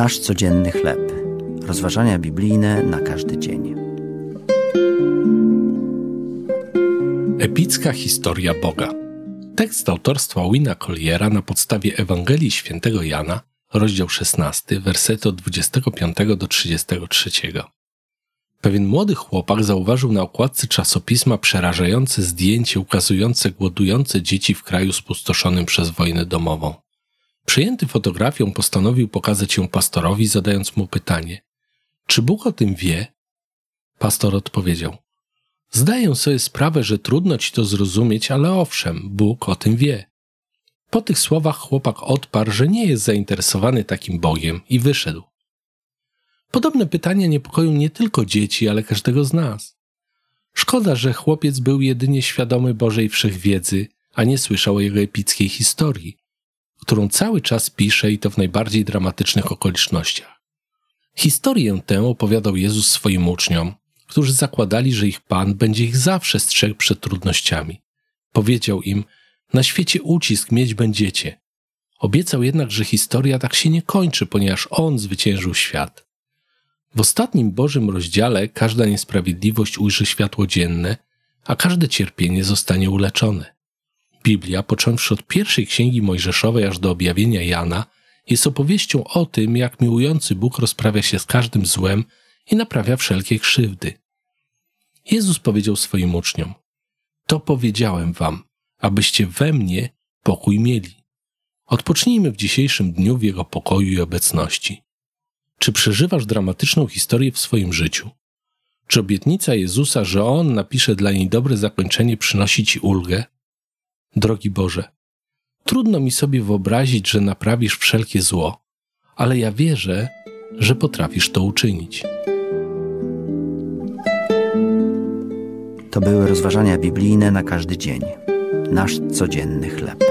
Nasz codzienny chleb. Rozważania biblijne na każdy dzień. Epicka historia Boga. Tekst autorstwa Wina Colliera na podstawie Ewangelii Świętego Jana, rozdział 16, wersety od 25 do 33. Pewien młody chłopak zauważył na okładce czasopisma przerażające zdjęcie ukazujące głodujące dzieci w kraju spustoszonym przez wojnę domową. Przyjęty fotografią postanowił pokazać ją pastorowi, zadając mu pytanie: Czy Bóg o tym wie? Pastor odpowiedział: Zdaję sobie sprawę, że trudno ci to zrozumieć, ale owszem, Bóg o tym wie. Po tych słowach chłopak odparł, że nie jest zainteresowany takim Bogiem i wyszedł. Podobne pytania niepokoją nie tylko dzieci, ale każdego z nas. Szkoda, że chłopiec był jedynie świadomy Bożej wszechwiedzy, a nie słyszał o jego epickiej historii, którą cały czas pisze i to w najbardziej dramatycznych okolicznościach. Historię tę opowiadał Jezus swoim uczniom, którzy zakładali, że ich Pan będzie ich zawsze strzegł przed trudnościami. Powiedział im, na świecie ucisk mieć będziecie. Obiecał jednak, że historia tak się nie kończy, ponieważ On zwyciężył świat. W ostatnim Bożym rozdziale każda niesprawiedliwość ujrzy światło dzienne, a każde cierpienie zostanie uleczone. Biblia, począwszy od pierwszej księgi Mojżeszowej aż do objawienia Jana, jest opowieścią o tym, jak miłujący Bóg rozprawia się z każdym złem i naprawia wszelkie krzywdy. Jezus powiedział swoim uczniom: To powiedziałem wam, abyście we mnie pokój mieli. Odpocznijmy w dzisiejszym dniu w Jego pokoju i obecności. Czy przeżywasz dramatyczną historię w swoim życiu? Czy obietnica Jezusa, że On napisze dla niej dobre zakończenie, przynosi ci ulgę? Drogi Boże, trudno mi sobie wyobrazić, że naprawisz wszelkie zło, ale ja wierzę, że potrafisz to uczynić. To były rozważania biblijne na każdy dzień. Nasz codzienny chleb.